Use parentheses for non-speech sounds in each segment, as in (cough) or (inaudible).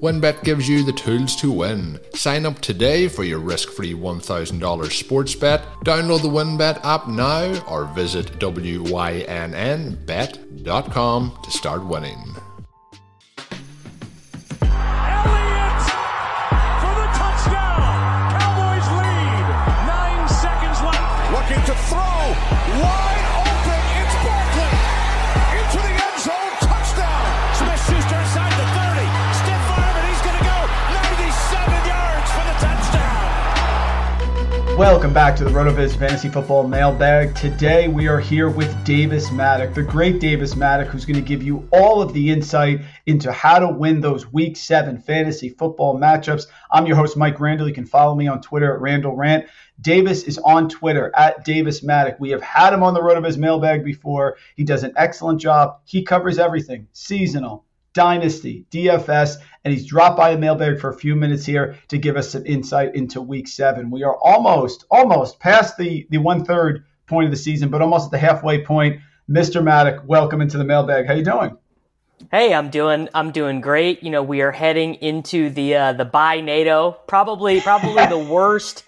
WynnBET gives you the tools to win. Sign up today for your risk free $1,000 sports bet. Download the WynnBET app now or visit WYNNBet.com to start winning. Welcome back to the RotoViz Fantasy Football Mailbag. Today we are here with Davis Mattek, the great Davis Mattek, who's going to give you all of the insight into how to win those Week 7 fantasy football matchups. I'm your host, Mike Randall. You can follow me on Twitter at Randall Rant. Davis is on Twitter at Davis Mattek. We have had him on the RotoViz Mailbag before. He does an excellent job. He covers everything seasonal, Dynasty, DFS, and he's dropped by the mailbag for a few minutes here to give us some insight into week seven. We are almost, almost past the, the one third point of the season, but almost at the halfway point. Mr. Mattek, welcome into the mailbag. How you doing? Hey, I'm doing I'm doing great. You know, we are heading into the uh, the buy NATO. Probably probably the (laughs) worst.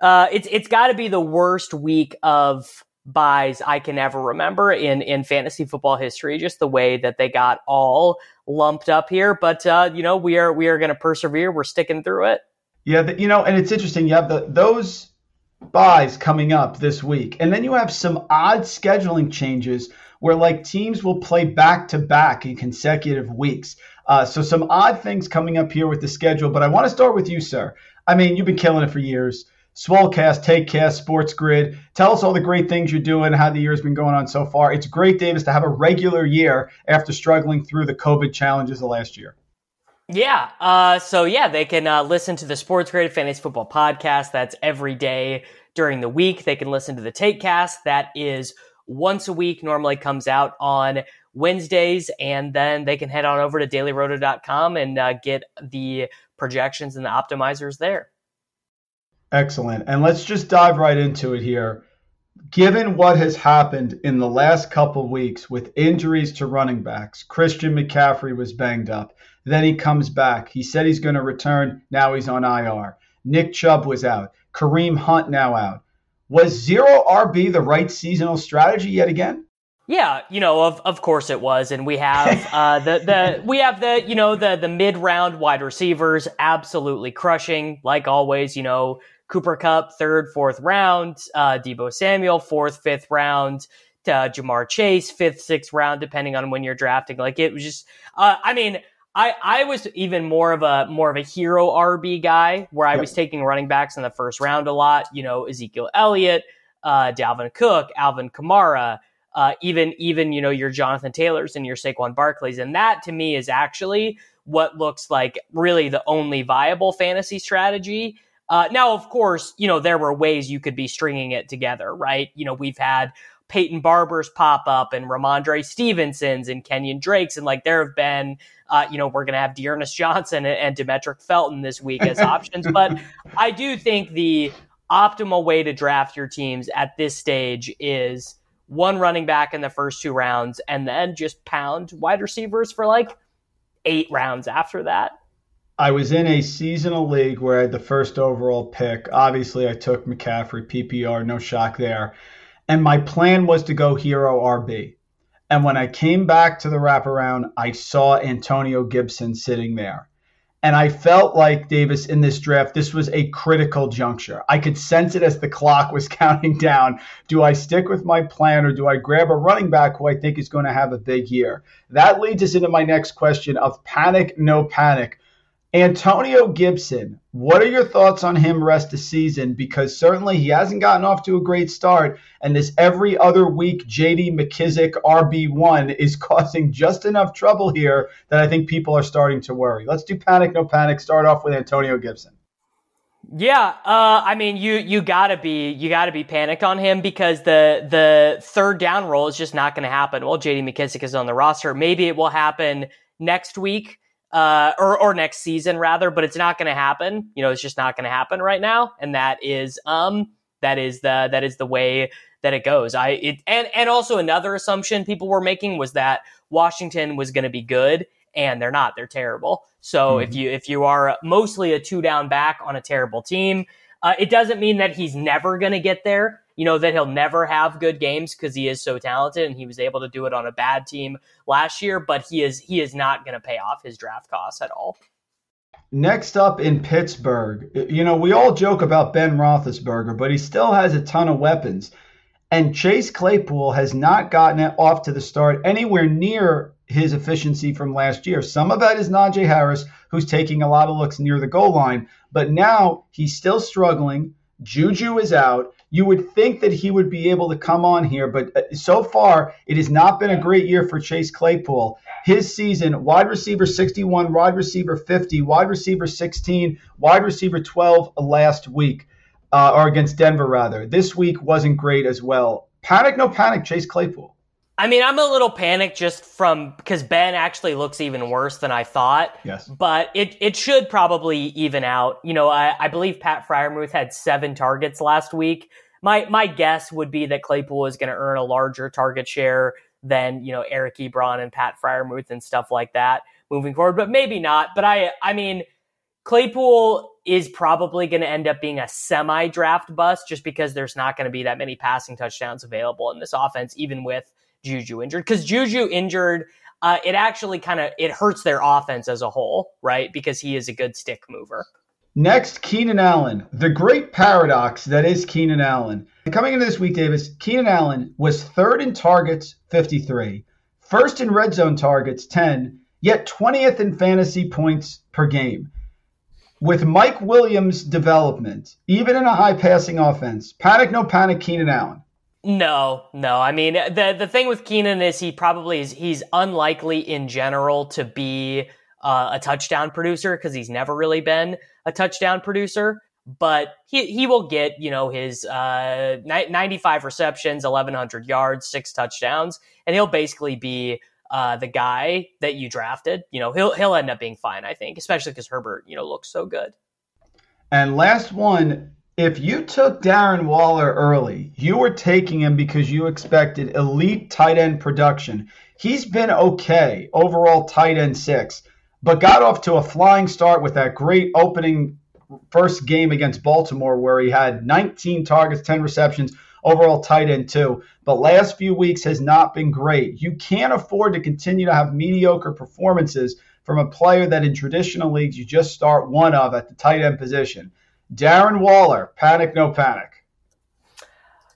Uh, it's it's got to be the worst week of byes I can ever remember in in fantasy football history. Just the way that they got all lumped up here, but uh, you know we are we are going to persevere. We're sticking through it. Yeah, the, you know, and it's interesting. You have the, those byes coming up this week, and then you have some odd scheduling changes where like teams will play back to back in consecutive weeks. Uh, so some odd things coming up here with the schedule. But I want to start with you, sir. I mean, you've been killing it for years. Swolecast, Takecast, Sports Grid. Tell us all the great things you're doing, how the year's been going on so far. It's great, Davis, to have a regular year after struggling through the COVID challenges of last year. Yeah. Uh, so yeah, they can uh, listen to the Sports Grid Fantasy Football Podcast. That's every day during the week. They can listen to the Takecast. That is once a week. Normally comes out on Wednesdays, and then they can head on over to dailyroto.com and uh, get the projections and the optimizers there. Excellent. And let's just dive right into it here. Given what has happened in the last couple of weeks with injuries to running backs, Christian McCaffrey was banged up. Then he comes back. He said he's going to return. Now he's on IR. Nick Chubb was out. Kareem Hunt now out. Was zero RB the right seasonal strategy yet again? Yeah, you know, of of course it was, and we have (laughs) uh, the the we have the you know the the mid round wide receivers absolutely crushing like always. You know, Cooper Kupp, third, fourth round, uh, Deebo Samuel fourth, fifth round, uh, Ja'Marr Chase fifth, sixth round, depending on when you're drafting. Like it was just, uh, I mean. I, I was even more of a more of a hero RB guy where I was taking running backs in the first round a lot. You know, Ezekiel Elliott, uh, Dalvin Cook, Alvin Kamara, uh, even even you know your Jonathan Taylors and your Saquon Barkleys, and that to me is actually what looks like really the only viable fantasy strategy. Uh, now, of course, you know there were ways you could be stringing it together, right? You know we've had Peyton Barber's pop up and Rhamondre Stevenson's and Kenyon Drake's, and like there have been. Uh, you know, we're going to have D'Ernest Johnson and, and Demetric Felton this week as (laughs) options. but I do think the optimal way to draft your teams at this stage is one running back in the first two rounds, and then just pound wide receivers for like eight rounds after that. I was in a seasonal league where I had the first overall pick. Obviously, I took McCaffrey, PPR, no shock there. And my plan was to go hero RB. And when I came back to the wraparound, I saw Antonio Gibson sitting there. And I felt like Davis in this draft, this was a critical juncture. I could sense it as the clock was (laughs) counting down. Do I stick with my plan or do I grab a running back who I think is going to have a big year? That leads us into my next question of panic, no panic. Antonio Gibson, what are your thoughts on him rest of season? Because certainly he hasn't gotten off to a great start, and this every other week JD McKissic RB1 is (laughs) causing just enough trouble here that I think people are starting to worry. Let's do panic, no panic. Start off with Antonio Gibson. Yeah, uh, I mean, you you gotta be you gotta be panicked on him because the the third down role is just not going to happen. Well, J.D. McKissic is on the roster. Maybe it will happen next week uh, or or next season rather, but it's not going to happen. You know, it's just not going to happen right now, and that is um that is the that is the way that it goes. I it and and also another assumption people were making was that Washington was going to be good, and they're not. They're terrible. So mm-hmm. if you if you are mostly a two down back on a terrible team, uh, it doesn't mean that he's never going to get there you know, that he'll never have good games because he is so talented and he was able to do it on a bad team last year, but he is he is not going to pay off his draft costs at all. Next up in Pittsburgh, you know, we all joke about Ben Roethlisberger, but he still has a ton of weapons. And Chase Claypool has not gotten it off to the start anywhere near his efficiency from last year. Some of that is Najee Harris, who's taking a lot of looks near the goal line, but now he's still struggling. Juju is out. You would think that he would be able to come on here, but uh, so far it has not been a great year for Chase Claypool. His season, wide receiver 61, wide receiver 50, wide receiver 16, wide receiver 12 last week, uh, or against Denver rather. This week wasn't great as well. Panic, no panic, Chase Claypool. I mean, I'm a little panicked just from because Ben actually looks even worse than I thought. Yes. But it, it should probably even out. You know, I, I believe Pat Freiermuth had seven targets last week. My my guess would be that Claypool is going to earn a larger target share than you know Eric Ebron and Pat Freiermuth and stuff like that moving forward. But maybe not. But I I mean, Claypool is probably going to end up being a semi draft bust just because there's not going to be that many passing touchdowns available in this offense, even with Juju injured because Juju injured. Uh, it actually kind of it hurts their offense as a whole, right? Because he is a good stick mover. Next, Keenan Allen, the great paradox that is Keenan Allen. Coming into this week, Davis, Keenan Allen was third in targets, 53, first in red zone targets, 10, yet 20th in fantasy points per game. With Mike Williams' development, even in a high passing offense, panic, no panic, Keenan Allen. No, no. I mean, the the thing with Keenan is he probably is he's unlikely in general to be uh, a touchdown producer because he's never really been a touchdown producer. But he he will get you know his uh, 95 receptions, 1100 yards, six touchdowns, and he'll basically be uh, the guy that you drafted. You know, he'll he'll end up being fine, I think, especially because Herbert you know looks so good. And last one, if you took Darren Waller early, you were taking him because you expected elite tight end production. He's been okay, overall tight end six, but got off to a flying start with that great opening first game against Baltimore where he had 19 targets, 10 receptions, overall tight end two. But last few weeks has not been great. You can't afford to continue to have mediocre performances from a player that in traditional leagues you just start one of at the tight end position. Darren Waller, panic, no panic.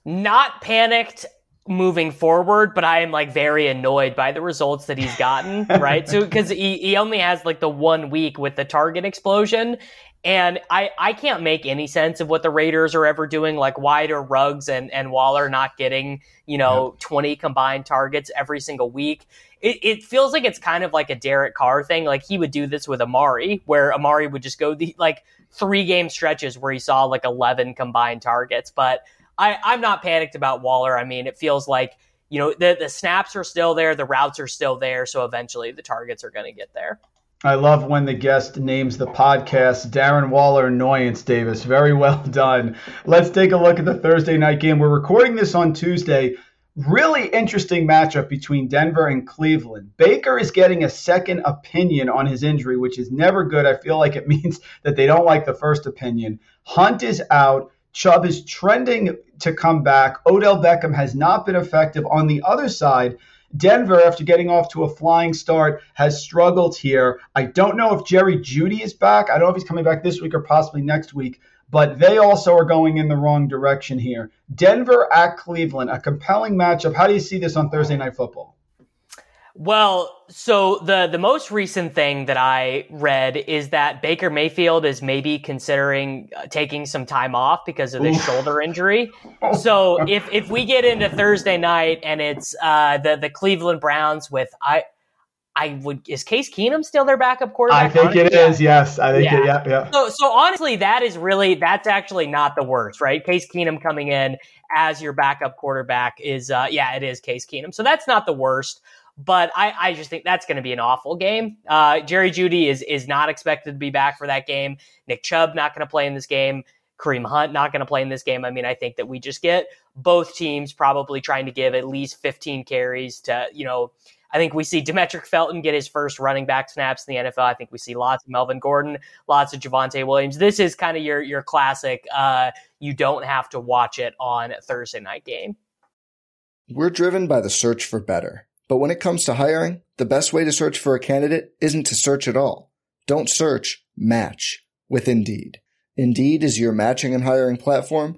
Not panicked moving forward, but I am like very annoyed by the results that he's gotten, (laughs) right? So, because he, he only has like the one week with the target explosion. And I, I can't make any sense of what the Raiders are ever doing. Like, why are Ruggs and, and Waller not getting, you know, yep. 20 combined targets every single week? It, it feels like it's kind of like a Derek Carr thing. Like, he would do this with Amari, where Amari would just go the, like, three game stretches where he saw like 11 combined targets. But I, I'm not panicked about Waller. I mean, it feels like, you know, the, the snaps are still there, the routes are still there. So eventually the targets are going to get there. I love when the guest names the podcast Darren Waller Annoyance Davis. Very well (laughs) done. Let's take a look at the Thursday night game. We're recording this on Tuesday. Really interesting matchup between Denver and Cleveland. Baker is getting a second opinion on his injury, which is never good. I feel like it (laughs) means that they don't like the first opinion. Hunt is out. Chubb is trending to come back. Odell Beckham has not been effective. On the other side, Denver, after getting off to a flying start, has struggled here. I don't know if Jerry Jeudy is back. I don't know if he's coming back this week or possibly next week, but they also are going in the wrong direction here. Denver at Cleveland, a compelling matchup. How do you see this on Thursday Night Football? Well, so the the most recent thing that I read is that Baker Mayfield is maybe considering uh, taking some time off because of this shoulder injury. (laughs) So if if we get into Thursday night and it's uh, the the Cleveland Browns with I I would is Case Keenum still their backup quarterback? I think it is. Yes, I think Yeah. it. Yeah, yeah. So, so honestly, that is really that's actually not the worst, right? Case Keenum coming in as your backup quarterback is, uh, yeah, it is Case Keenum. So that's not the worst, but I, I just think that's going to be an awful game. Uh, Jerry Jeudy is is not expected to be back for that game. Nick Chubb not going to play in this game. Kareem Hunt not going to play in this game. I mean, I think that we just get both teams probably trying to give at least 15 carries to, you know, I think we see Demetric Felton get his first running back snaps in the NFL. I think we see lots of Melvin Gordon, lots of Javonte Williams. This is kind of your your classic. Uh, you don't have to watch it on Thursday night game. We're driven by the search for better. But when it comes to hiring, the best way to search for a candidate isn't to search at all. Don't search, match with Indeed. Indeed is your matching and hiring platform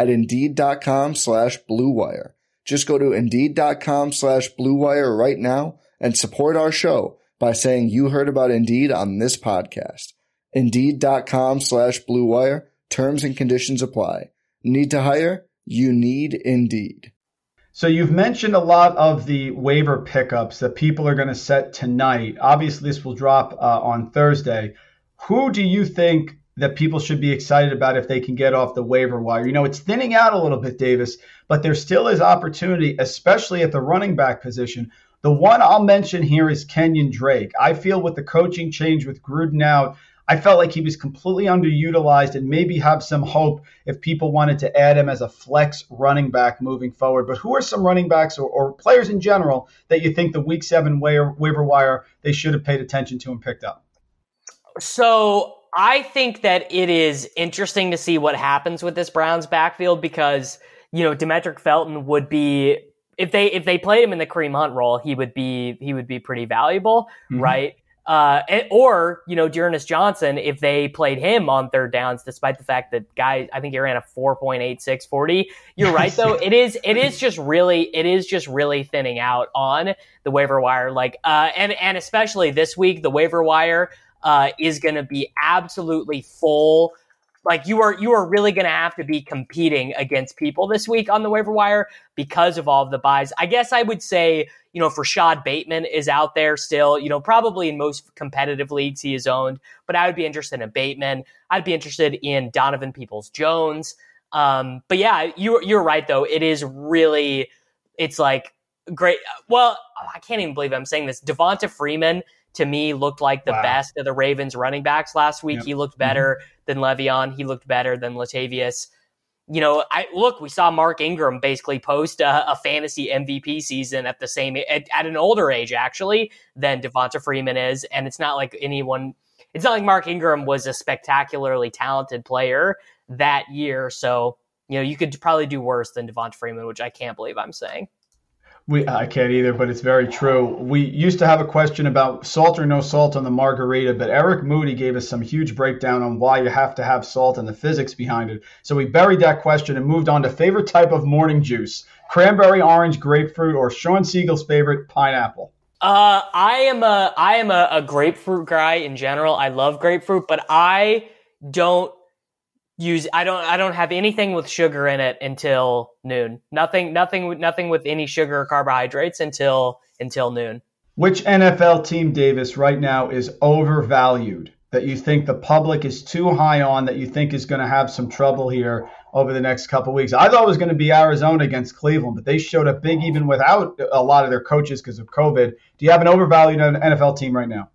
at Indeed.com slash Blue Wire. Just go to Indeed.com slash Blue Wire right now and support our show by saying you heard about Indeed on this podcast. Indeed.com slash Blue Wire. Terms and conditions apply. Need to hire? You need Indeed. So you've mentioned a lot of the waiver pickups that people are going to set tonight. Obviously, this will drop uh, on Thursday. Who do you think that people should be excited about if they can get off the waiver wire? You know, it's thinning out a little bit, Davis, but there still is opportunity, especially at the running back position. The one I'll mention here is Kenyon Drake. I feel with the coaching change with Gruden out, I felt like he was completely underutilized and maybe have some hope if people wanted to add him as a flex running back moving forward. But who are some running backs or, or players in general that you think the week seven waiver, waiver wire they should have paid attention to and picked up? So I think that it is interesting to see what happens with this Browns backfield because you know Demetric Felton would be if they if they played him in the Kareem Hunt role, he would be he would be pretty valuable, Mhm. right? Uh, and- or you know, D'Ernest Johnson, if they played him on third downs, despite the fact that guy, I think he ran a four point eight six forty. You're right though. (laughs) It is it is just really it is just really thinning out on the waiver wire. Like uh, and and especially this week, the waiver wire uh, is going to be absolutely full. Like you are, you are really going to have to be competing against people this week on the waiver wire because of all of the byes. I guess I would say, you know, if Rashod Bateman is out there still, you know, probably in most competitive leagues he is owned, but I would be interested in Bateman. I'd be interested in Donovan Peoples Jones. Um, but yeah, you, you're right though. It is really, it's like great. Well, I can't even believe I'm saying this. Devonta Freeman to me looked like the Wow. best of the Ravens running backs last week. Yep. He looked better mm-hmm. than Le'Veon. He looked better than Latavius. You know, I look. We saw Mark Ingram basically post a, a fantasy MVP season at the same at, at an older age actually than Devonta Freeman is, and it's not like anyone. It's not like Mark Ingram was a spectacularly talented player that year. So you know, you could probably do worse than Devonta Freeman, which I can't believe I'm saying. We, I can't either, but it's very true. We used to have a question about salt or no salt on the margarita, but Eric Moody gave us some huge breakdown on why you have to have salt and the physics behind it. So we buried that question and moved on to favorite type of morning juice cranberry, orange, grapefruit, or Shawn Siegele's favorite, pineapple. Uh, I am a I am a, a grapefruit guy in general. I love grapefruit, but I don't use I don't I don't have anything with sugar in it until noon. Nothing nothing nothing with any sugar or carbohydrates until until noon. Which NFL team, Davis, right now is overvalued? That you think the public is too high on? That you think is going to have some trouble here over the next couple weeks? I thought it was going to be Arizona against Cleveland, but they showed up big even without a lot of their coaches because of COVID. Do you have an overvalued NFL team right now?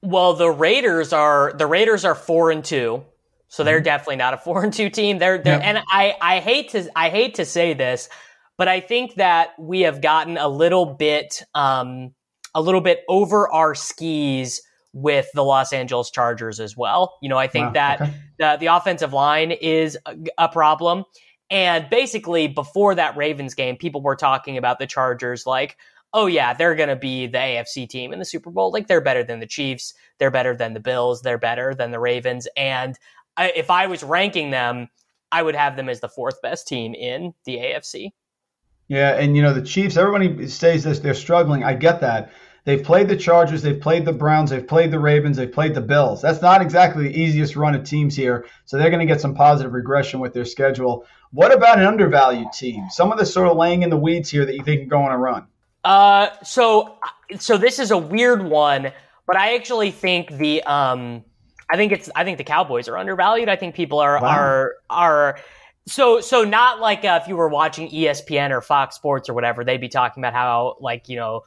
Well, the Raiders are the Raiders are four and two. So they're mm-hmm. definitely not a (laughs) four and two team. They're, they're yeah. and I, I hate to I hate to say this, but I think that we have gotten a little bit um, a little bit over our skis with the Los Angeles Chargers as well. You know, I think wow. that okay. the, the offensive line is a, a problem. And basically, before that Ravens game, people were talking about the Chargers like, oh, yeah, they're going to be the AFC team in the Super Bowl. Like, they're better than the Chiefs. They're better than the Bills. They're better than the Ravens. And I, if I was ranking them, I would have them as the fourth best team in the AFC. Yeah, and you know the Chiefs. Everybody says this; they're struggling. I get that. They've played the Chargers, they've played the Browns, they've played the Ravens, they've played the Bills. That's not exactly the easiest run of teams here, so they're going to get some positive regression with their schedule. What about an undervalued team? Some of the sort of laying in the weeds here that you think can go on a run. Uh, so so this is a weird one, but I actually think the um I think it's I think the Cowboys are undervalued. I think people are wow. are are so so not like uh, if you were watching ESPN or Fox Sports or whatever, they'd be talking about how like you know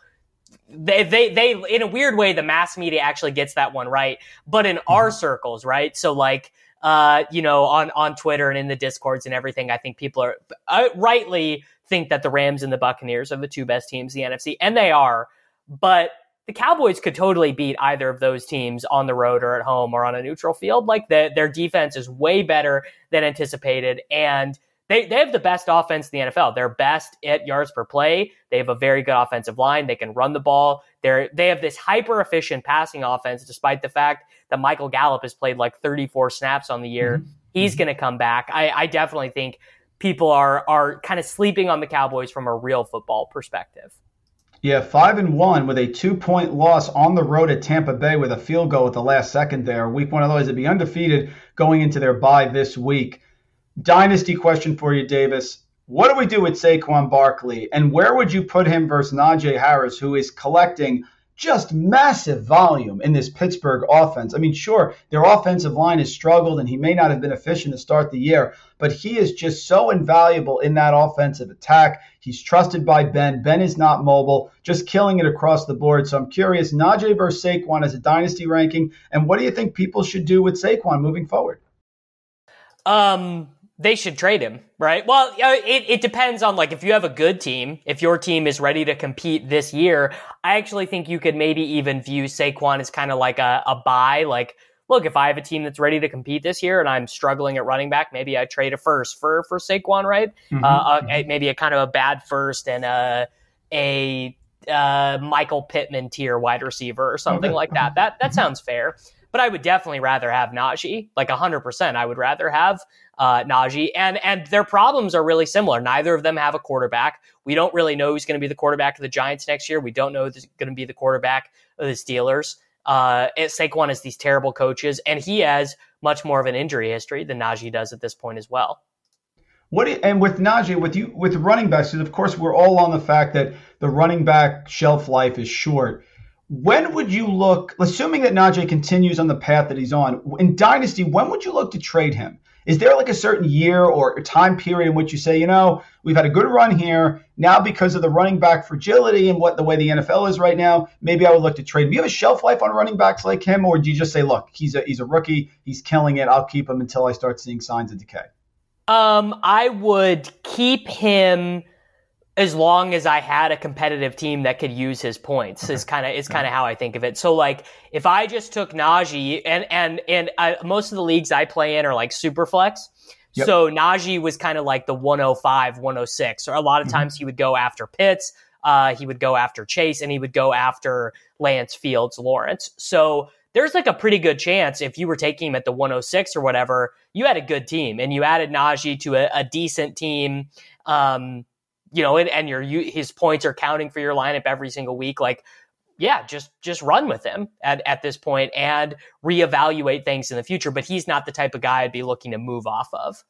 they they they in a weird way the mass media actually gets that one right, but in mm-hmm. our circles, right? So like uh, you know, on on Twitter and in the discords and everything, I think people are uh, rightly think that the Rams and the Buccaneers are the two best teams in the NFC, and they are. But the Cowboys could totally beat either of those teams on the road or at home or on a neutral field. Like the, their defense is way better than anticipated, and they, they have the best offense in the NFL. They're best at yards per play. They have a very good offensive line. They can run the ball. They're they have this hyper efficient passing offense, despite the fact that Michael Gallup has played like 34 snaps on the year. Mm-hmm. He's going to come back. I, I definitely think people are are kind of sleeping on the Cowboys from a real football perspective. Yeah, five and one with a two point loss on the road at Tampa Bay with a field goal at the last second there. Week one, otherwise they'd be undefeated going into their bye this week. Dynasty question for you, Davis. What do we do with Saquon Barkley, and where would you put him versus Najee Harris, who is collecting just massive volume in this Pittsburgh offense. I mean, sure, their offensive line has struggled and he may not have been efficient to start the year, but he is just so invaluable in that offensive attack. He's trusted by Ben. Ben is not mobile, just killing it across the board. So I'm curious, Najee versus Saquon as a dynasty ranking, and what do you think people should do with Saquon moving forward? Um, they should trade him, right? Well, it, it depends on like if you have a good team, if your team is ready to compete this year, I actually think you could maybe even view Saquon as kind of like a, a buy. Like, look, if I have a team that's ready to compete this year and I'm struggling at running back, maybe I trade a first for for Saquon, right? Mm-hmm. Uh, a, maybe a kind of a bad first and a a uh, Michael Pittman tier wide receiver or something okay. like that. That that sounds fair. But I would definitely rather have Najee, like hundred percent. I would rather have uh, Najee, and and their problems are really similar. Neither of them have a quarterback. We don't really know who's going to be the quarterback of the Giants next year. We don't know who's going to be the quarterback of the Steelers. Uh, Saquon has these terrible coaches, and he has much more of an injury history than Najee does at this point as well. What and with Najee, with you, with running backs, because of course we're all on the fact that the running back shelf life is short. When would you look, assuming that Najee continues on the path that he's on in Dynasty? When would you look to trade him? Is there like a certain year or time period in which you say, you know, we've had a good run here. Now, because of the running back fragility and what the way the NFL is right now, maybe I would look to trade. Do you have a shelf life on running backs like him, or do you just say, look, he's a he's a rookie, he's killing it. I'll keep him until I start seeing signs of decay. Um, I would keep him as long as I had a competitive team that could use his points is kind of is kind of how I think of it. So like if I just took Najee and and and I, most of the leagues I play in are like super flex. Yep. So Najee was kind of like the 105, 106, or a lot of mm-hmm. times he would go after Pitts, uh, he would go after Chase, and he would go after Lance Fields, Lawrence. So there's like a pretty good chance if you were taking him at the 106 or whatever, you had a good team and you added Najee to a, a decent team. Um, you know, and, and your his points are counting for your lineup every single week. Like, yeah, just just run with him at, at this point and reevaluate things in the future. But he's not the type of guy I'd be looking to move off of.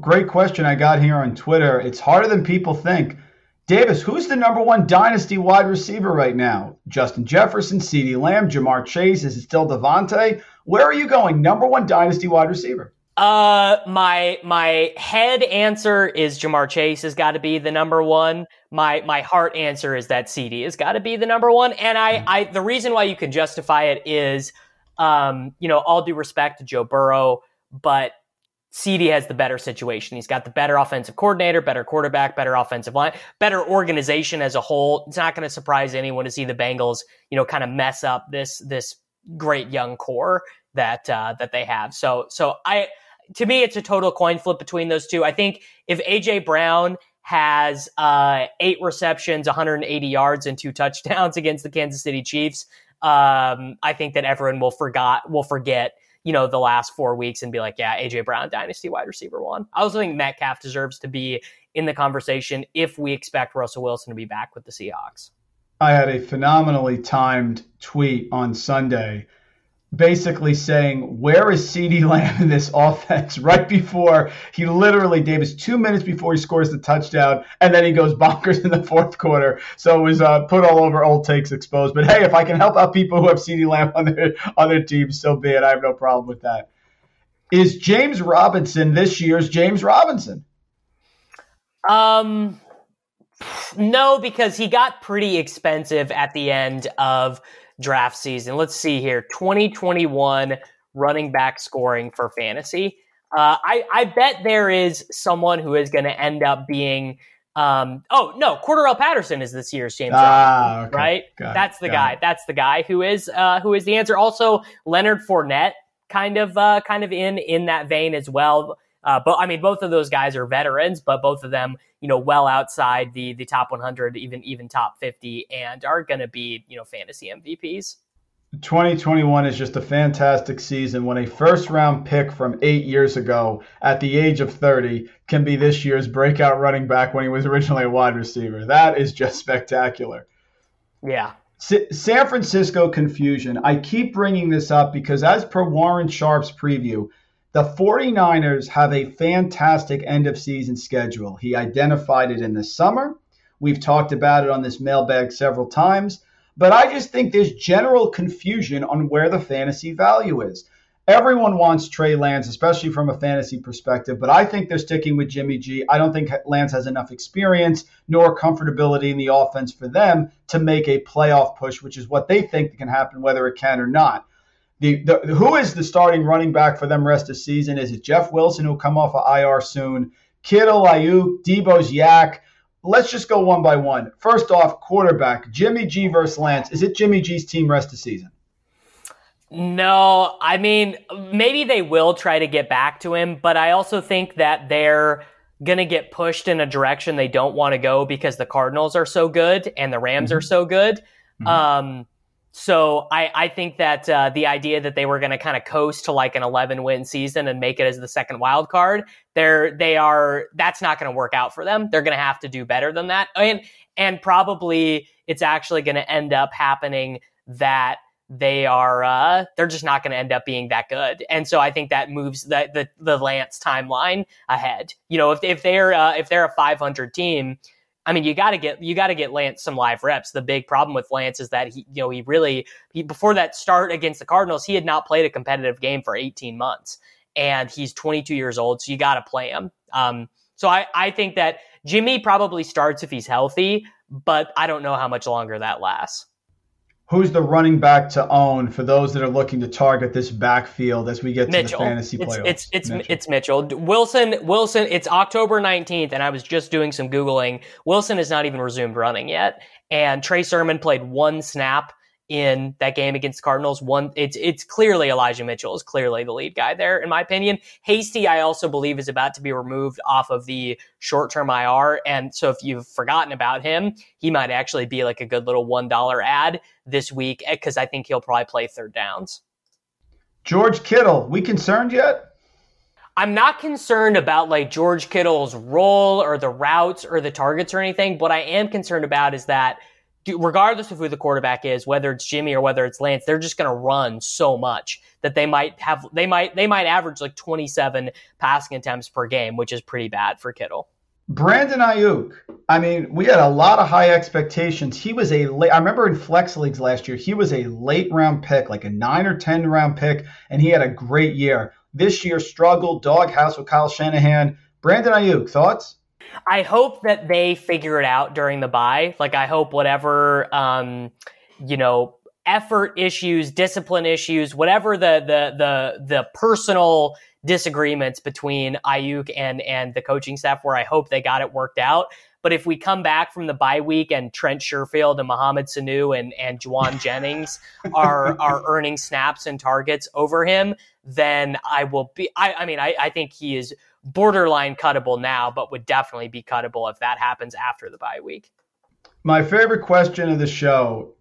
Great question I got here on Twitter. It's harder than people think. Davis, who's the number one dynasty wide receiver right now? Justin Jefferson, CeeDee Lamb, Ja'Marr Chase. Is it still Davante? Where are you going? Number one dynasty wide receiver. Uh, my my head answer is Ja'Marr Chase has got to be the number one. My my heart answer is that CeeDee has got to be the number one. And I I the reason why you can justify it is, um, you know, all due respect to Joe Burrow, but CeeDee has the better situation. He's got the better offensive coordinator, better quarterback, better offensive line, better organization as a whole. It's not going to surprise anyone to see the Bengals, you know, kind of mess up this this great young core that uh, that they have. So so I to me, it's a total coin flip between those two. I think if AJ Brown has uh, eight receptions, 180 yards, and two touchdowns (laughs) against the Kansas City Chiefs, um, I think that everyone will forgot will forget you know the last four weeks and be like, yeah, AJ Brown, dynasty wide receiver one. I also think Metcalf deserves to be in the conversation if we expect Russell Wilson to be back with the Seahawks. I had a phenomenally timed tweet on Sunday basically saying, Where is CeeDee Lamb in this offense? (laughs) Right before he literally, Davis, two minutes before he scores the touchdown, and then he goes bonkers in the fourth quarter. So it was uh, put all over old takes exposed. But hey, if I can help out people who have CeeDee Lamb on their, (laughs) on their team, so be it. I have no problem with that. Is James Robinson this year's James Robinson? Um, no, because he got pretty expensive at the end of draft season. Let's see here 2021 running back scoring for fantasy. Uh, I, I bet there is someone who is going to end up being. Um, oh no, Cordarrelle Patterson is this year's James ah, okay. right? Got That's it, the guy. It. That's the guy who is uh, who is the answer. Also, Leonard Fournette, kind of uh, kind of in in that vein as well. Uh, but I mean, both of those guys are veterans, but both of them, you know, well outside the the top 100, even even top 50, and are going to be, you know, fantasy MVPs. 2021 is just a fantastic season when a first round pick from eight years ago at the age of 30 can be this year's breakout running back when he was originally a wide receiver. That is just spectacular. Yeah. San Francisco confusion. I keep bringing this up because, as per Warren Sharp's preview, the 49ers have a fantastic end of season schedule. He identified it in the summer. We've talked about it on this mailbag several times, but I just think there's general confusion on where the fantasy value is. Everyone wants Trey Lance, especially from a fantasy perspective, but I think they're sticking with Jimmy G. I don't think Lance has enough experience nor comfortability in the offense for them to make a playoff push, which is what they think can happen, whether it can or not. The, the, who is the starting running back for them rest of the season? Is it Jeff Wilson who'll come off of IR soon? Kittle, Aiyuk, Deebo's YAC. Let's just go one by one. First off, quarterback Jimmy G versus Lance. Is it Jimmy G's team rest of season? No, I mean maybe they will try to get back to him, but I also think that they're going to get pushed in a direction they don't want to go because the Cardinals are so good and the Rams mm-hmm. are so good. Mm-hmm. Um, so I, I think that uh, the idea that they were going to kind of coast to like an 11 win season and make it as the second wild card, they're they are that's not going to work out for them. They're going to have to do better than that, and and probably it's actually going to end up happening that they are uh, they're just not going to end up being that good. And so I think that moves the the, the Lance timeline ahead. You know, if if they're uh, if they're a 500 team I mean, you got to get you got to get Lance some live reps. The big problem with Lance is that he, you know, he really he, before that start against the Cardinals, he had not played a competitive game for 18 months, and he's 22 years old, so you got to play him. Um, so I I think that Jimmy probably starts if he's healthy, but I don't know how much longer that lasts who's the running back to own for those that are looking to target this backfield as we get Mitchell. to the fantasy playoffs? It's it's it's Mitchell. it's Mitchell. Wilson Wilson. It's October nineteenth, and I was just doing some googling. Wilson has not even resumed running yet, and Trey Sermon played one snap in that game against Cardinals. One, it's it's clearly Elijah Mitchell is clearly the lead guy there, in my opinion. Hasty, I also believe, is about to be removed off of the short term IR, and so if you've forgotten about him, he might actually be like a good little one dollar ad this week eh, because I think he'll probably play third downs. George Kittle, we concerned yet? I'm not concerned about like George Kittle's role or the routes or the targets or anything. What I am concerned about is that regardless of who the quarterback is, whether it's Jimmy or whether it's Lance, they're just going to run so much that they might have they might they might average like 27 passing attempts per game, which is pretty bad for Kittle. Brandon Aiyuk. I mean, we had a lot of high expectations. He was a late, I remember in flex leagues last year, he was a late round pick, like a nine or 10 round pick, and he had a great year. This year struggled, doghouse with Kyle Shanahan. Brandon Aiyuk, thoughts? I hope that they figure it out during the bye. Like, I hope whatever, um, you know, effort issues, discipline issues, whatever the the the the personal disagreements between Aiyuk and and the coaching staff where I hope they got it worked out. But if we come back from the bye week and Trent Sherfield and Mohamed Sanu and and Jauan (laughs) Jennings are are earning snaps and targets over him, then I will be. I, I mean, I, I think he is borderline cuttable now, but would definitely be cuttable if that happens after the bye week. My favorite question of the show: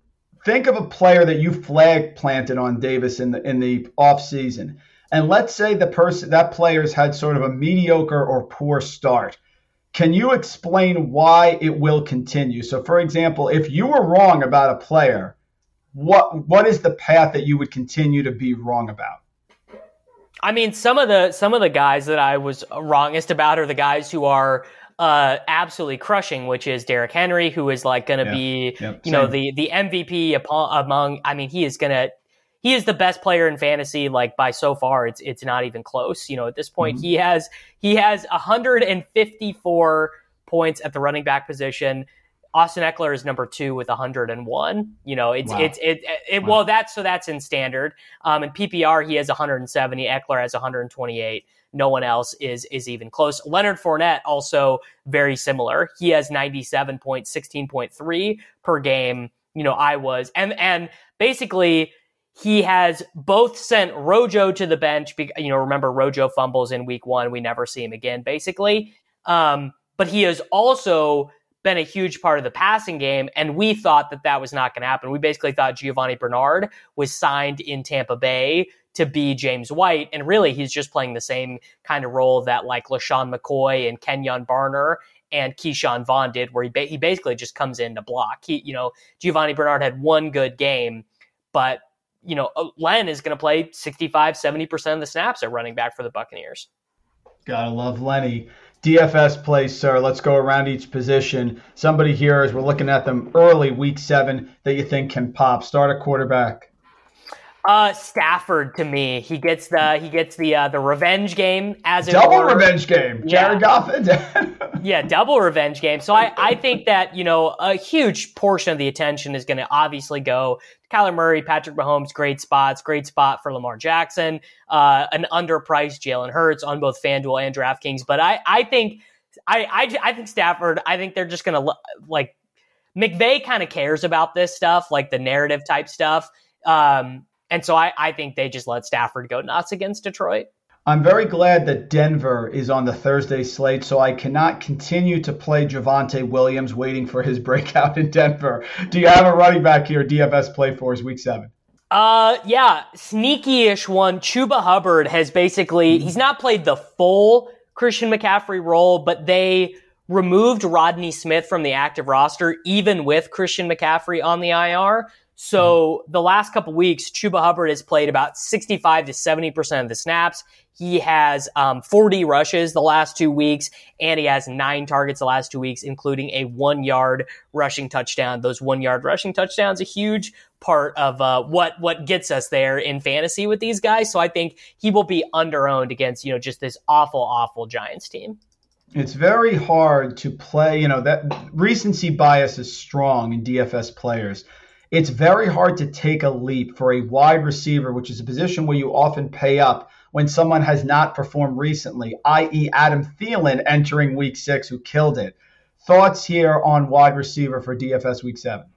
Think of a player that you flag planted on Davis in the in the off season and let's say the person that player's had sort of a mediocre or poor start. Can you explain why it will continue? So for example if you were wrong about a player what what is the path that you would continue to be wrong about I mean, some of the some of the guys that I was wrongest about are the guys who are uh, absolutely crushing, which is Derrick Henry, who is like going to yeah. be, yep. you know, the the MVP upon, among. I mean, he is going to he is the best player in fantasy like by so far it's it's not even close you know at this point mm-hmm. he has he has 154 points at the running back position Austin Ekeler is number two with 101. You know, it's wow. it's it, it, it wow. well that's so that's in standard. Um, in PPR he has 170. Eckler has 128. No one else is is even close. Leonard Fournette also very similar. He has 97 points, 16.3 per game. You know, I was and and basically he has both sent Rojo to the bench. You know, remember Rojo fumbles in week one. We never see him again, basically. Um, but he has also been a huge part of the passing game. And we thought that that was not going to happen. We basically thought Giovani Bernard was signed in Tampa Bay to be James White. And really, he's just playing the same kind of role that like LeSean McCoy and Kenjon Barner and Ke'Shawn Vaughn did, where he, ba- he basically just comes in to block. He, you know, Giovani Bernard had one good game, but you know, uh, Len is going to play 65, 70% of the snaps at running back for the Buccaneers. Gotta love Lenny. DFS plays, sir. Let's go around each position. Somebody here, as we're looking at them early, week seven, that you think can pop. Start a quarterback. Uh, Stafford to me, he gets the he gets the uh, the revenge game as a double revenge game. Jared yeah. Goff. (laughs) yeah, double revenge game. So I I think that you know a huge portion of the attention is going to obviously go to Kyler Murray, Patrick Mahomes, great spots, great spot for Lamar Jackson, uh, an underpriced Jalen Hurts on both FanDuel and DraftKings. But I I think I I, I think Stafford. I think they're just going to like McVay kind of cares about this stuff, like the narrative type stuff. Um, and so I, I think they just let Stafford go nuts against Detroit. I'm very glad that Denver is on the Thursday slate, so I cannot continue to play Javonte Williams waiting for his breakout in Denver. Do you have a running back here DFS play for his week seven? Uh, yeah, sneaky-ish one. Chuba Hubbard has basically he's not played the full Christian McCaffrey role, but they removed Rodney Smith from the active roster, even with Christian McCaffrey on the IR. So the last couple weeks, Chuba Hubbard has played about 65 to 70% of the snaps. He has um, 40 rushes the last two weeks, and he has nine targets the last two weeks, including a one yard rushing touchdown. Those one yard rushing touchdowns, a huge part of uh, what what gets us there in fantasy with these guys. So I think he will be underowned against you know just this awful, awful Giants team. It's very hard to play. You know that recency bias is strong in DFS players it's very hard to take a leap for a wide receiver, which is a position where you often pay up when someone has not performed recently, i.e., Adam Thielen entering week six, who killed it. Thoughts here on wide receiver for DFS week seven?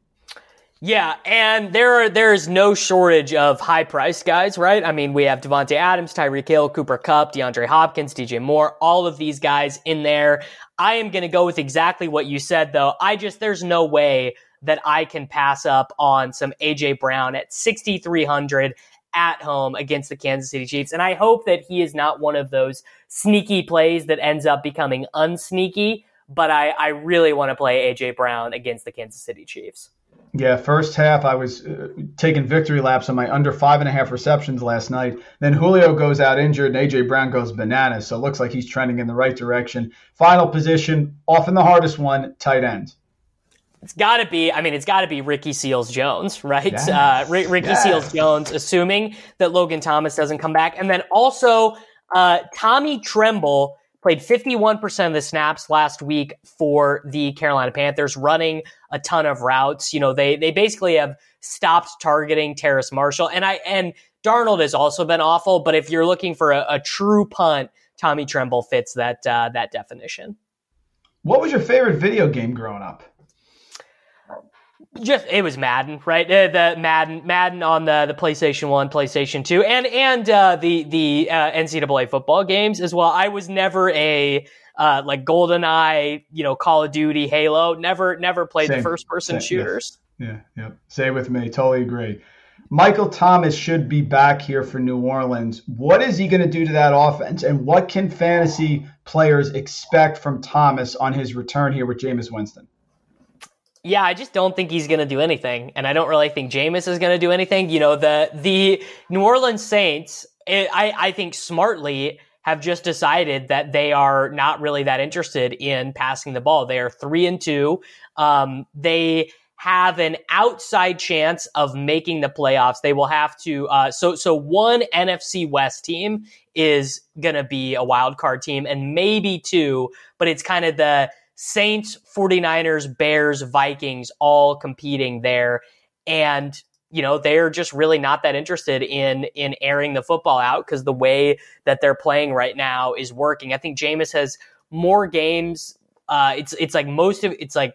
Yeah, and there are there is no shortage of high priced guys, right? I mean, we have Davante Adams, Tyreek Hill, Cooper Kupp, DeAndre Hopkins, DJ Moore, all of these guys in there. I am going to go with exactly what you said, though. I just there's no way that I can pass up on some AJ Brown at 6,300 at home against the Kansas City Chiefs. And I hope that he is not one of those sneaky plays that ends up becoming unsneaky. But I, I really want to play AJ Brown against the Kansas City Chiefs. Yeah, first half I was uh, taking victory laps on my under five and a half receptions last night. Then Julio goes out injured and AJ Brown goes bananas. So it looks like he's trending in the right direction. Final position, often the hardest one, tight end. It's got to be. I mean, it's got to be Ricky Seals Jones, right? Yes. Uh, R- Ricky Yes. Seals Jones, assuming that Logan Thomas doesn't come back, and then also uh, Tommy Tremble played 51% of the snaps last week for the Carolina Panthers, running a ton of routes. You know, they they basically have stopped targeting Terrace Marshall, and I and Darnold has also been awful. But if you're looking for a, a true punt, Tommy Tremble fits that uh, that definition. What was your favorite video game growing up? Just it was Madden, right? Uh, the Madden, Madden on the the PlayStation One, PlayStation Two, and and uh, the the uh, NCAA football games as well. I was never a uh, like GoldenEye, you know, Call of Duty, Halo. Never never played Same. the first person Same, yes. shooters. Yeah, yep. Say with me. Totally agree. Michael Thomas should be back here for New Orleans. What is he going to do to that offense? And what can fantasy players expect from Thomas on his return here with Jameis Winston? Yeah, I just don't think he's going to do anything, and I don't really think Jameis is going to do anything. You know, the the New Orleans Saints, it, I I think smartly have just decided that they are not really that interested in passing the ball. They are three and two. Um, they have an outside chance of making the playoffs. They will have to. Uh, so so one NFC West team is going to be a wild card team, and maybe two, but it's kind of the Saints, 49ers, Bears, Vikings all competing there. And, you know, they're just really not that interested in in airing the football out because the way that they're playing right now is working. I think Jameis has more games. Uh, it's it's like most of it's like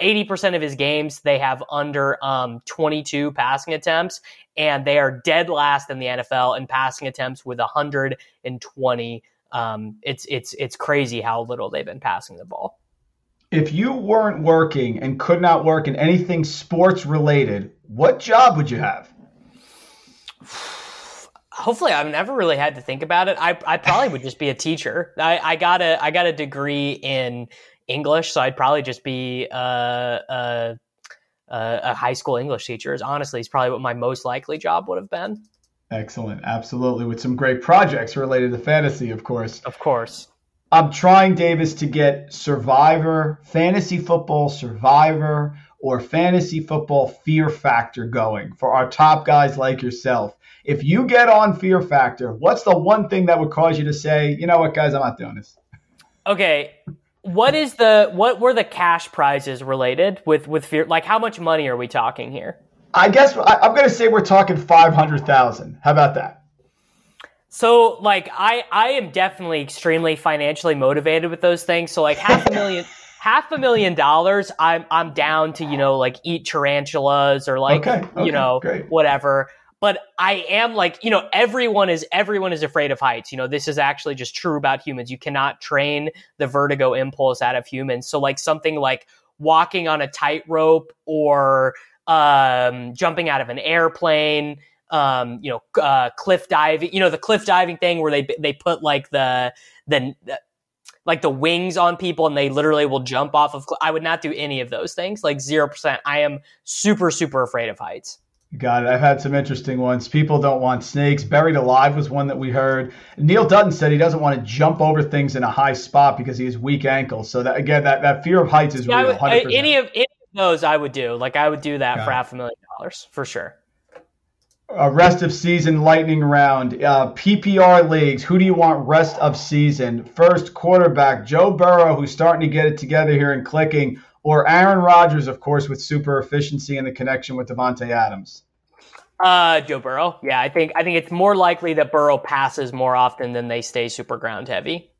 80% of his games they have under um, 22 passing attempts and they are dead last in the NFL in passing attempts with 120 um, it's it's it's crazy how little they've been passing the ball If you weren't working and could not work in anything sports related, what job would you have? hopefully i've never really had to think about it i, I probably would just be a teacher I, I got a i got a degree in english so i'd probably just be a, a, a, a high school english teacher is honestly is probably what my most likely job would have been Excellent. Absolutely. With some great projects related to fantasy, of course. of course I'm trying, Davis, to get Survivor, Fantasy Football Survivor, or Fantasy Football Fear Factor going for our top guys like yourself. If you get on Fear Factor, what's the one thing that would cause you to say, you know what, guys, I'm not doing this? okay what is the what were the cash prizes related with with fear like how much money are we talking here I guess I, I'm going to say we're talking 500,000. How about that? So like I I am definitely extremely financially motivated with those things. So like half a million (laughs) half a million dollars I'm I'm down to, you know, like eat tarantulas or like Okay, okay, you know great. whatever. But I am like, you know, everyone is everyone is afraid of heights. You know, this is actually just true about humans. You cannot train the vertigo impulse out of humans. So like something like walking on a tightrope or um, jumping out of an airplane, um, you know, uh, cliff diving. You know, the cliff diving thing where they they put like the the like the wings on people and they literally will jump off of. cl- I would not do any of those things. Like zero percent. I am super super afraid of heights. Got it. I've had some interesting ones. People don't want snakes. Buried alive was one that we heard. Neil Dutton said he doesn't want to jump over things in a high spot because he has weak ankles. So that again, that, that fear of heights is Yeah, I real. would, 100%. any of any of those I would do. Like I would do that Got for it. half a million dollars for sure. Uh, rest of season lightning round. Uh, PPR leagues. Who do you want rest of season? First quarterback Joe Burrow, who's starting to get it together here and clicking, or Aaron Rodgers, of course, with super efficiency and the connection with Davante Adams. Uh, Joe Burrow. Yeah, I think I think it's more likely that Burrow passes more often than they stay super ground heavy.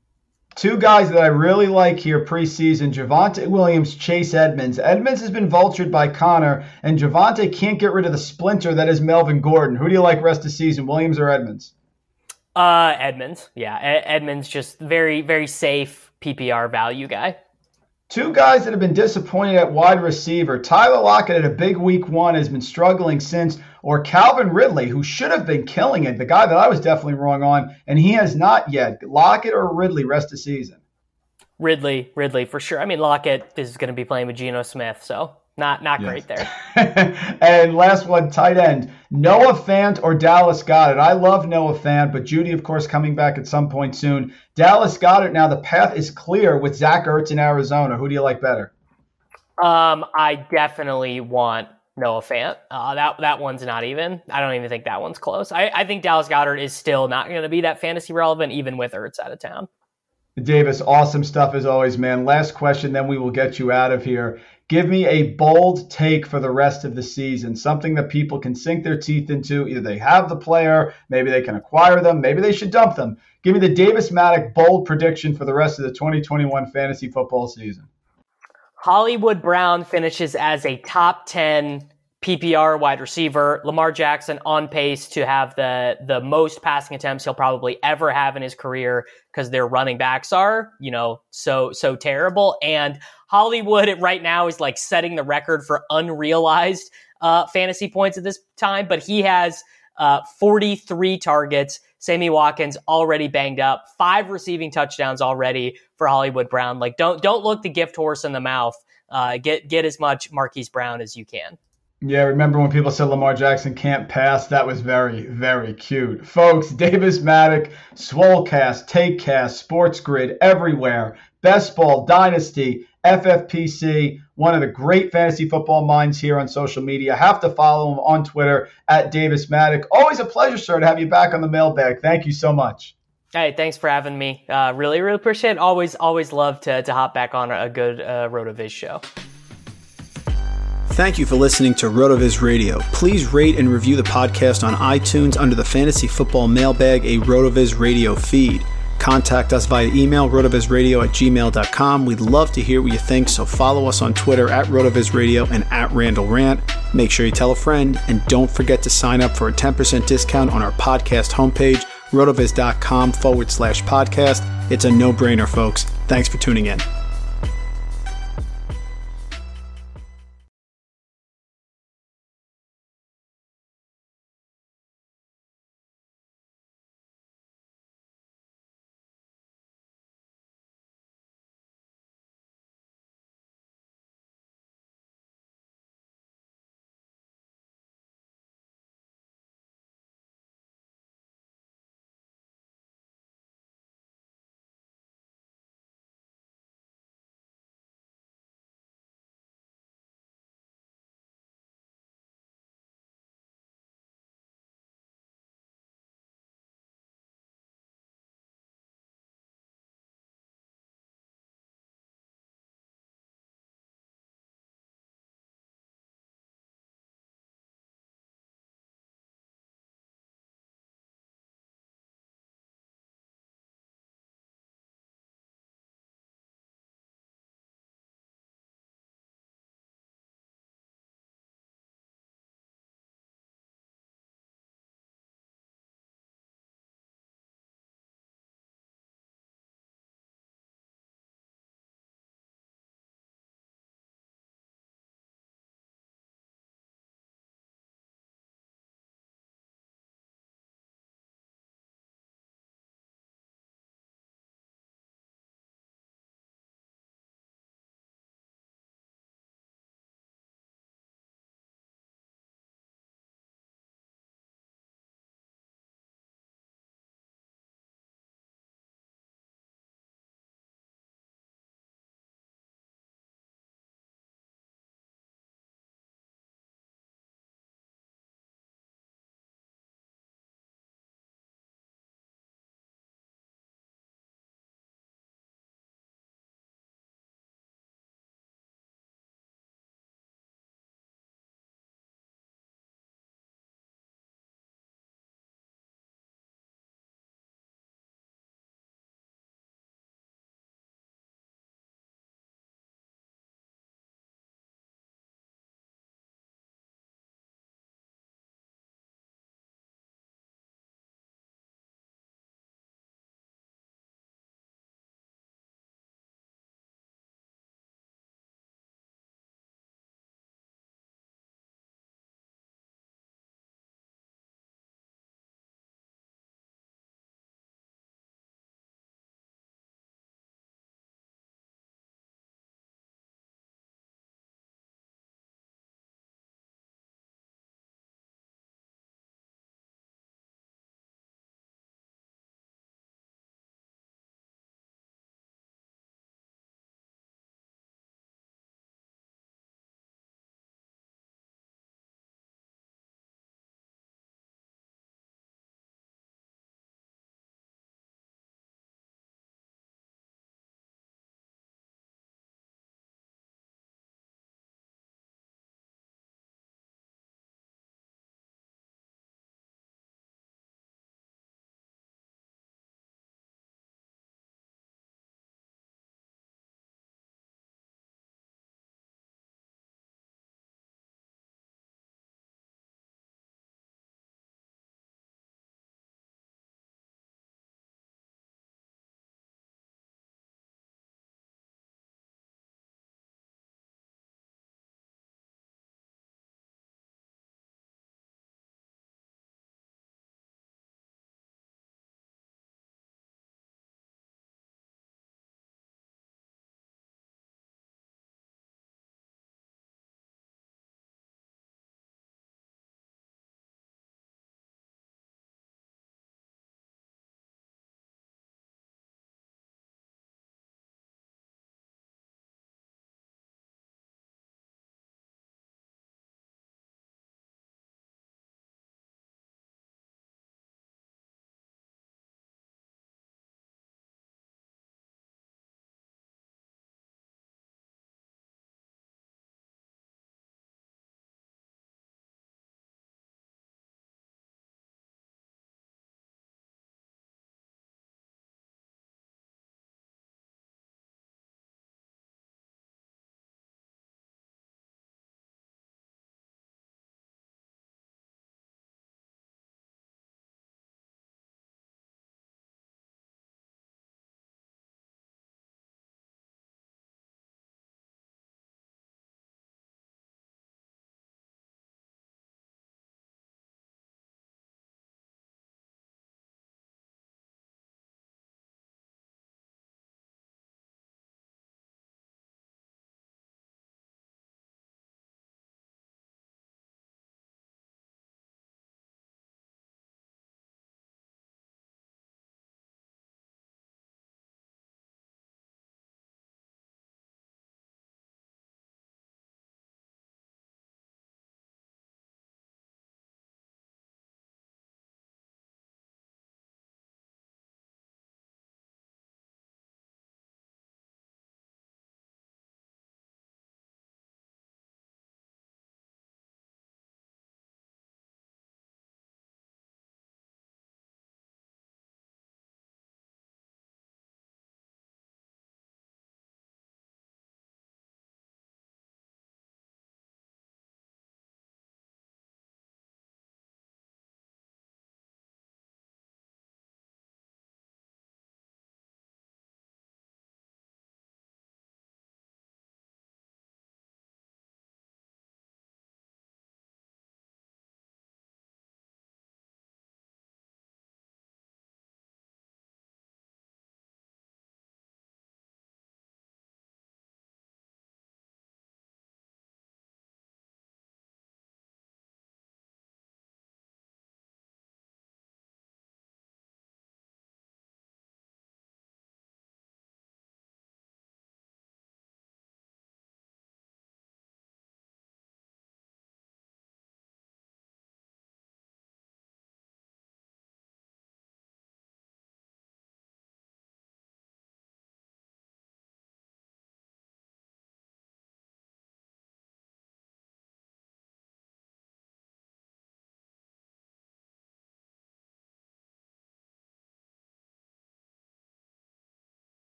Two guys that I really like here preseason Javonte Williams, Chase Edmonds. Edmonds has been vultured by Connor, and Javonte can't get rid of the splinter that is Melvin Gordon. Who do you like rest of season, Williams or Edmonds? Uh, Edmonds. Yeah, Ed- Edmonds just very very safe PPR value guy. Two guys that have been disappointed at wide receiver. Tyler Lockett at a big week one has been struggling since, or Calvin Ridley, who should have been killing it, the guy that I was definitely wrong on, and he has not yet. Lockett or Ridley rest of season. Ridley, Ridley for sure. I mean, Lockett is going to be playing with Geno Smith, so Not not yes. great there. (laughs) and last one, tight end. Noah Fant or Dallas Goedert. I love Noah Fant, but Jeudy, of course, coming back at some point soon. Dallas Goedert. Now the path is clear with Zach Ertz in Arizona. Who do you like better? Um, I definitely want Noah Fant. Uh, that that one's not even. I don't even think that one's close. I, I think Dallas Goedert is still not going to be that fantasy relevant, even with Ertz out of town. Davis, awesome stuff as always, man. Last question, then we will get you out of here. Give me a bold take for the rest of the season, something that people can sink their teeth into. Either they have the player, maybe they can acquire them, maybe they should dump them. Give me the Davis Mattek bold prediction for the rest of the 2021 fantasy football season. Hollywood Brown finishes as a top 10 PPR wide receiver. Lamar Jackson on pace to have the the most passing attempts he'll probably ever have in his career because their running backs are, you know, so so terrible. And Hollywood right now is like setting the record for unrealized uh, fantasy points at this time, but he has uh, 43 targets. Sammy Watkins already banged up, five receiving touchdowns already for Hollywood Brown. Like don't don't look the gift horse in the mouth. Uh, get get as much Marquise Brown as you can. Yeah, remember when people said Lamar Jackson can't pass? That was very, very cute. Folks, Davis Mattek, Swolecast, Takecast, Sports Grid, everywhere. Best Ball, Dynasty, FFPC, one of the great fantasy football minds here on social media. Have to follow him on Twitter at Davis Mattek. Always a pleasure, sir, to have you back on the mailbag. Thank you so much. Hey, thanks for having me. Uh, really, really appreciate it. Always, always love to, to hop back on a good uh, RotoViz show. Thank you for listening to RotoViz Radio. Please rate and review the podcast on iTunes under the Fantasy Football Mailbag, a RotoViz Radio feed. Contact us via email, rotovizradio at gmail.com. We'd love to hear what you think, so follow us on Twitter at RotoVizRadio and at Randall Rant. Make sure you tell a friend, and don't forget to sign up for a 10% discount on our podcast homepage, rotoviz.com forward slash podcast. It's a no brainer, folks. Thanks for tuning in.